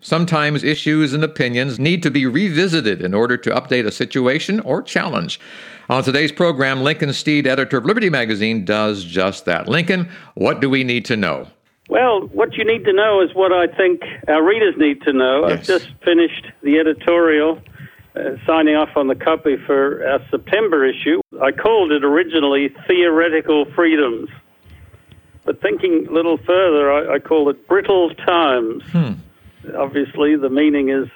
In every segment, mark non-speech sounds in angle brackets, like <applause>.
Sometimes issues and opinions need to be revisited in order to update a situation or challenge. On today's program, Lincoln Steed, editor of Liberty Magazine, does just that. Lincoln, what do we need to know? Well, what you need to know is what I think our readers need to know. Yes. I've just finished the editorial, uh, signing off on the copy for our September issue. I called it originally Theoretical Freedoms. But thinking a little further, I, I call it brittle times. Hmm. Obviously, the meaning is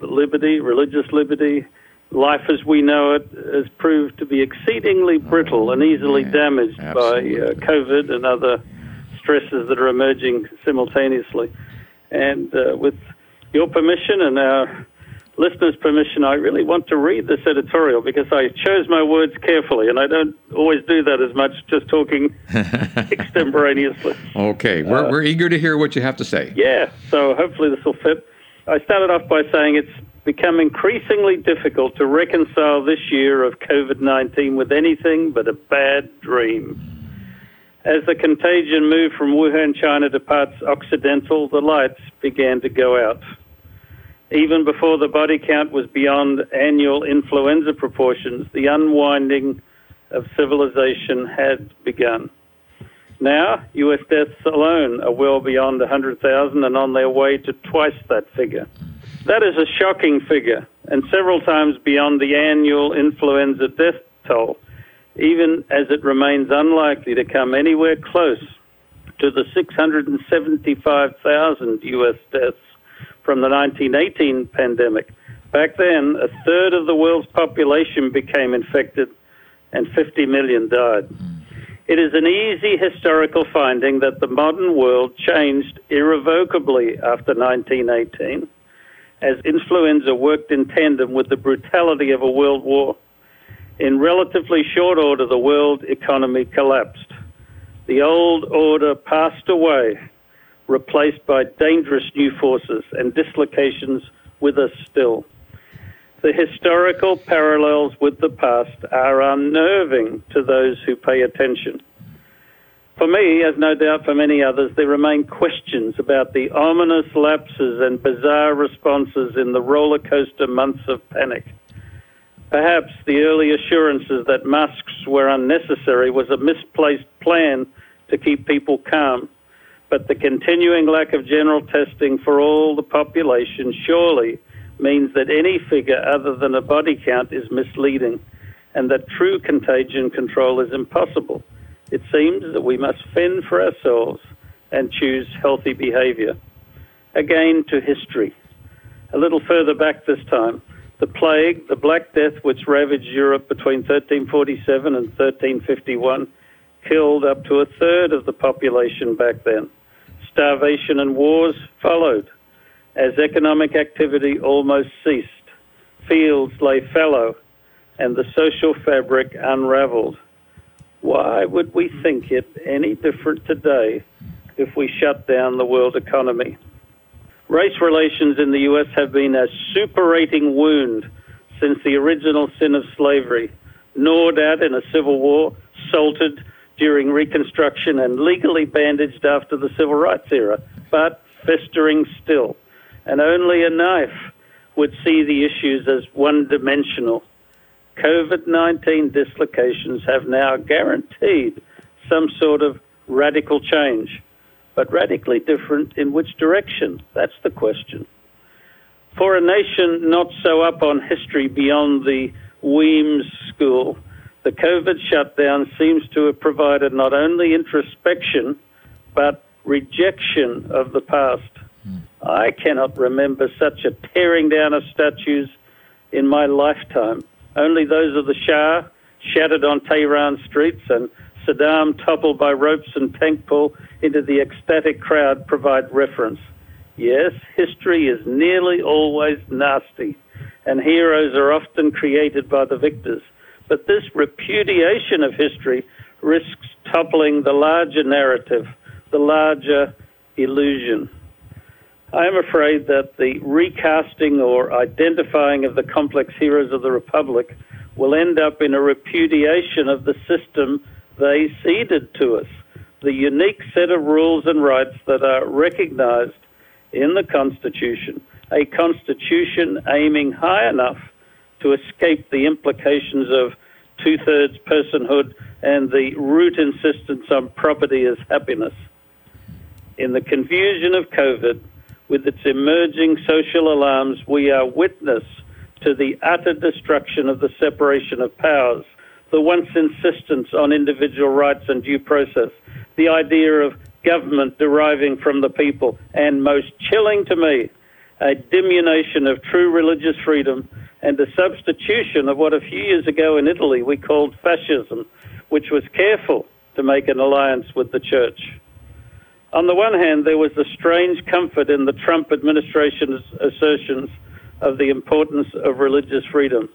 liberty, religious liberty. Life as we know it has proved to be exceedingly brittle and easily yeah, damaged absolutely. by uh, COVID and other stresses that are emerging simultaneously. And uh, with your permission and our listeners' permission, I really want to read this editorial because I chose my words carefully, and I don't always do that as much just talking <laughs> extemporaneously. Okay, we're, uh, we're eager to hear what you have to say. Yeah, so hopefully this will fit. I started off by saying it's become increasingly difficult to reconcile this year of COVID 19 with anything but a bad dream. As the contagion moved from Wuhan, China to parts occidental, the lights began to go out even before the body count was beyond annual influenza proportions, the unwinding of civilization had begun. Now, US deaths alone are well beyond 100,000 and on their way to twice that figure. That is a shocking figure and several times beyond the annual influenza death toll, even as it remains unlikely to come anywhere close to the 675,000 US deaths from the 1918 pandemic. Back then, a third of the world's population became infected and 50 million died. It is an easy historical finding that the modern world changed irrevocably after 1918 as influenza worked in tandem with the brutality of a world war. In relatively short order, the world economy collapsed. The old order passed away replaced by dangerous new forces and dislocations with us still. The historical parallels with the past are unnerving to those who pay attention. For me, as no doubt for many others, there remain questions about the ominous lapses and bizarre responses in the roller coaster months of panic. Perhaps the early assurances that masks were unnecessary was a misplaced plan to keep people calm but the continuing lack of general testing for all the population surely means that any figure other than a body count is misleading and that true contagion control is impossible. It seems that we must fend for ourselves and choose healthy behavior. Again to history. A little further back this time, the plague, the Black Death, which ravaged Europe between 1347 and 1351, killed up to a third of the population back then starvation and wars followed as economic activity almost ceased. Fields lay fallow and the social fabric unraveled. Why would we think it any different today if we shut down the world economy? Race relations in the U.S. have been a suppurating wound since the original sin of slavery, gnawed at in a civil war, salted during Reconstruction and legally bandaged after the Civil Rights era, but festering still. And only a knife would see the issues as one dimensional. COVID 19 dislocations have now guaranteed some sort of radical change, but radically different in which direction? That's the question. For a nation not so up on history beyond the Weems school, the COVID shutdown seems to have provided not only introspection, but rejection of the past. Mm. I cannot remember such a tearing down of statues in my lifetime. Only those of the Shah shattered on Tehran streets and Saddam toppled by ropes and tank pull into the ecstatic crowd provide reference. Yes, history is nearly always nasty, and heroes are often created by the victors. But this repudiation of history risks toppling the larger narrative, the larger illusion. I am afraid that the recasting or identifying of the complex heroes of the Republic will end up in a repudiation of the system they ceded to us, the unique set of rules and rights that are recognized in the Constitution, a Constitution aiming high enough to escape the implications of two thirds personhood and the root insistence on property as happiness. In the confusion of COVID, with its emerging social alarms, we are witness to the utter destruction of the separation of powers, the once insistence on individual rights and due process, the idea of government deriving from the people, and most chilling to me, a diminution of true religious freedom and the substitution of what a few years ago in Italy we called fascism, which was careful to make an alliance with the church. On the one hand, there was a strange comfort in the Trump administration's assertions of the importance of religious freedom.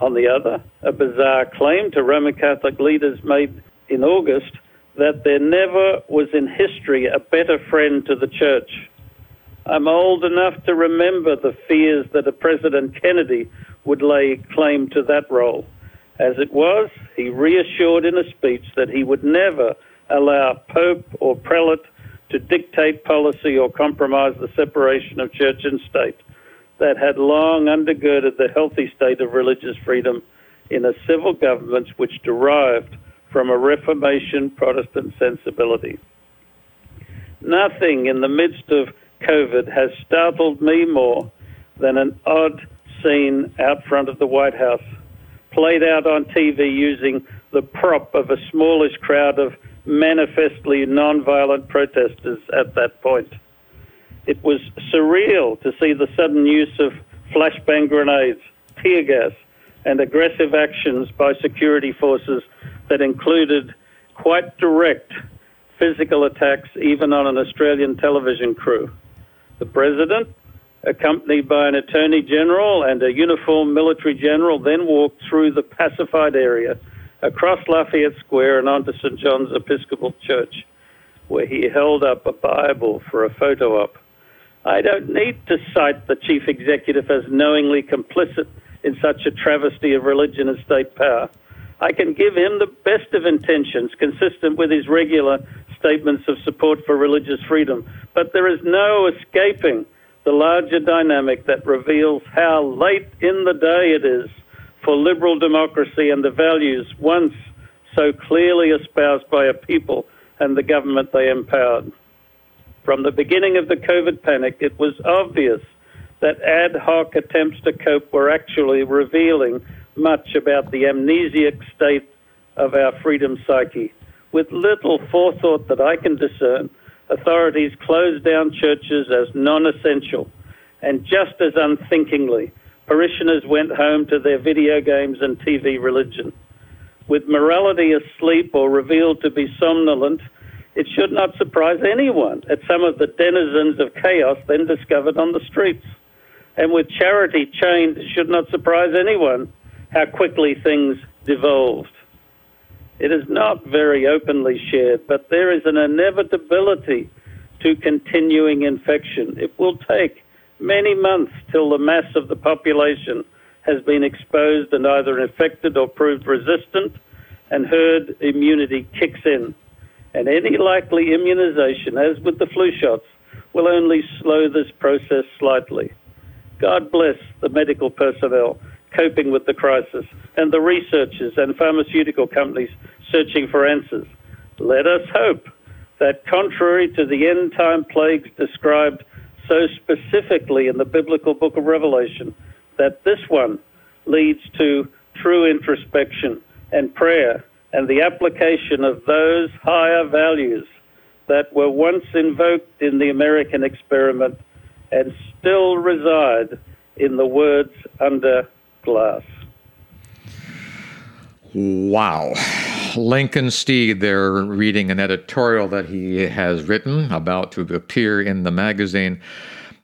On the other, a bizarre claim to Roman Catholic leaders made in August that there never was in history a better friend to the church. I'm old enough to remember the fears that a President Kennedy would lay claim to that role. As it was, he reassured in a speech that he would never allow Pope or prelate to dictate policy or compromise the separation of church and state that had long undergirded the healthy state of religious freedom in a civil government which derived from a Reformation Protestant sensibility. Nothing in the midst of COVID has startled me more than an odd scene out front of the White House, played out on TV using the prop of a smallish crowd of manifestly non-violent protesters at that point. It was surreal to see the sudden use of flashbang grenades, tear gas, and aggressive actions by security forces that included quite direct physical attacks, even on an Australian television crew. The president, accompanied by an attorney general and a uniformed military general, then walked through the pacified area across Lafayette Square and onto St. John's Episcopal Church, where he held up a Bible for a photo op. I don't need to cite the chief executive as knowingly complicit in such a travesty of religion and state power. I can give him the best of intentions, consistent with his regular statements of support for religious freedom. But there is no escaping the larger dynamic that reveals how late in the day it is for liberal democracy and the values once so clearly espoused by a people and the government they empowered. From the beginning of the COVID panic, it was obvious that ad hoc attempts to cope were actually revealing much about the amnesiac state of our freedom psyche. With little forethought that I can discern, authorities closed down churches as non essential, and just as unthinkingly, parishioners went home to their video games and TV religion. With morality asleep or revealed to be somnolent, it should not surprise anyone at some of the denizens of chaos then discovered on the streets. And with charity chained, it should not surprise anyone how quickly things devolved. It is not very openly shared, but there is an inevitability to continuing infection. It will take many months till the mass of the population has been exposed and either infected or proved resistant, and herd immunity kicks in. And any likely immunization, as with the flu shots, will only slow this process slightly. God bless the medical personnel coping with the crisis and the researchers and pharmaceutical companies searching for answers. Let us hope that, contrary to the end time plagues described so specifically in the biblical book of Revelation that this one leads to true introspection and prayer and the application of those higher values that were once invoked in the American experiment and still reside in the words under glass. Wow. Lincoln Steed there reading an editorial that he has written about to appear in the magazine.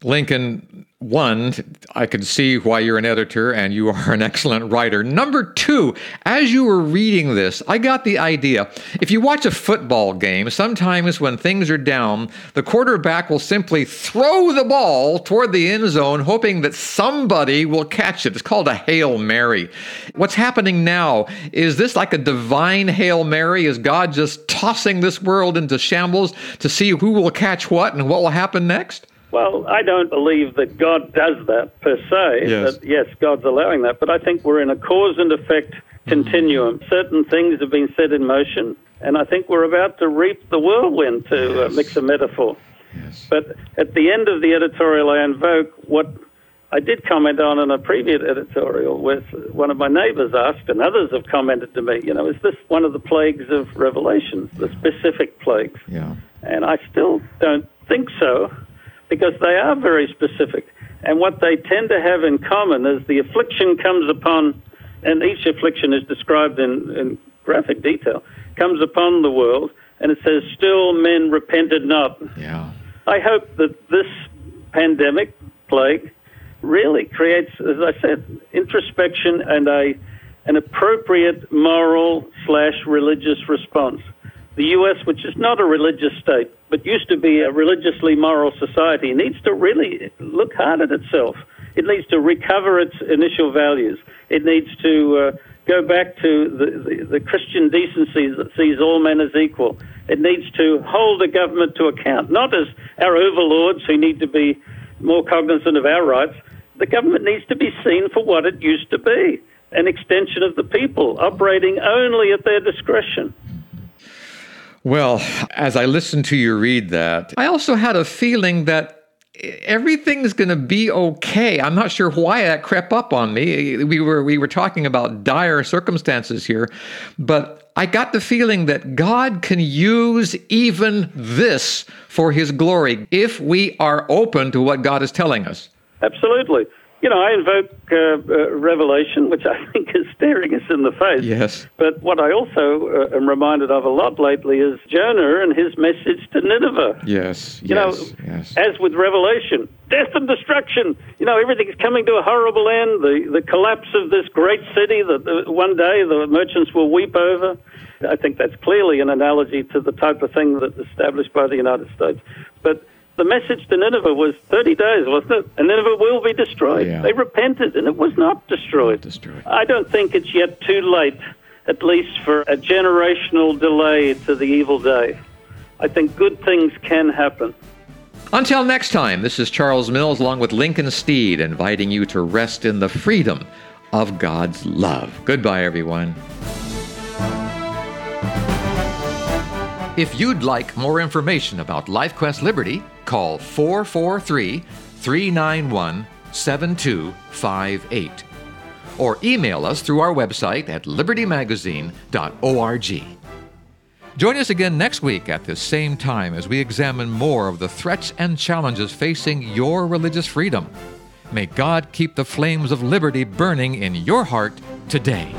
Lincoln, one, I can see why you're an editor and you are an excellent writer. Number two, as you were reading this, I got the idea. If you watch a football game, sometimes when things are down, the quarterback will simply throw the ball toward the end zone, hoping that somebody will catch it. It's called a Hail Mary. What's happening now? Is this like a divine Hail Mary? Is God just tossing this world into shambles to see who will catch what and what will happen next? Well, I don't believe that God does that per se. Yes. That, yes, God's allowing that, but I think we're in a cause and effect continuum. Certain things have been set in motion, and I think we're about to reap the whirlwind, to uh, mix a metaphor. Yes. But at the end of the editorial, I invoke what I did comment on in a previous editorial, where one of my neighbors asked, and others have commented to me, you know, is this one of the plagues of Revelation, the specific plagues? Yeah. And I still don't think so because they are very specific. And what they tend to have in common is the affliction comes upon, and each affliction is described in, in graphic detail, comes upon the world, and it says, Still men repented not. Yeah. I hope that this pandemic plague really creates, as I said, introspection and a an appropriate moral slash religious response. The U.S., which is not a religious state but used to be a religiously moral society, needs to really look hard at itself. It needs to recover its initial values. It needs to uh, go back to the, the, the Christian decency that sees all men as equal. It needs to hold the government to account, not as our overlords who need to be more cognizant of our rights. The government needs to be seen for what it used to be an extension of the people, operating only at their discretion. Well, as I listened to you read that, I also had a feeling that everything's going to be okay. I'm not sure why that crept up on me. We were we were talking about dire circumstances here, but I got the feeling that God can use even this for his glory if we are open to what God is telling us. Absolutely. You know, I invoke uh, uh, Revelation, which I <laughs> think is staring us in the face. Yes. But what I also uh, am reminded of a lot lately is Jonah and his message to Nineveh. Yes. You yes. know, yes. as with Revelation, death and destruction. You know, everything's coming to a horrible end. The the collapse of this great city that uh, one day the merchants will weep over. I think that's clearly an analogy to the type of thing that's established by the United States. But the message to Nineveh was 30 days, wasn't it? And Nineveh will be destroyed. Yeah. They repented, and it was not destroyed. Destroyed. I don't think it's yet too late, at least for a generational delay to the evil day. I think good things can happen. Until next time, this is Charles Mills along with Lincoln Steed inviting you to rest in the freedom of God's love. Goodbye, everyone. If you'd like more information about LifeQuest Liberty, call 443 391 7258 or email us through our website at libertymagazine.org. Join us again next week at this same time as we examine more of the threats and challenges facing your religious freedom. May God keep the flames of liberty burning in your heart today.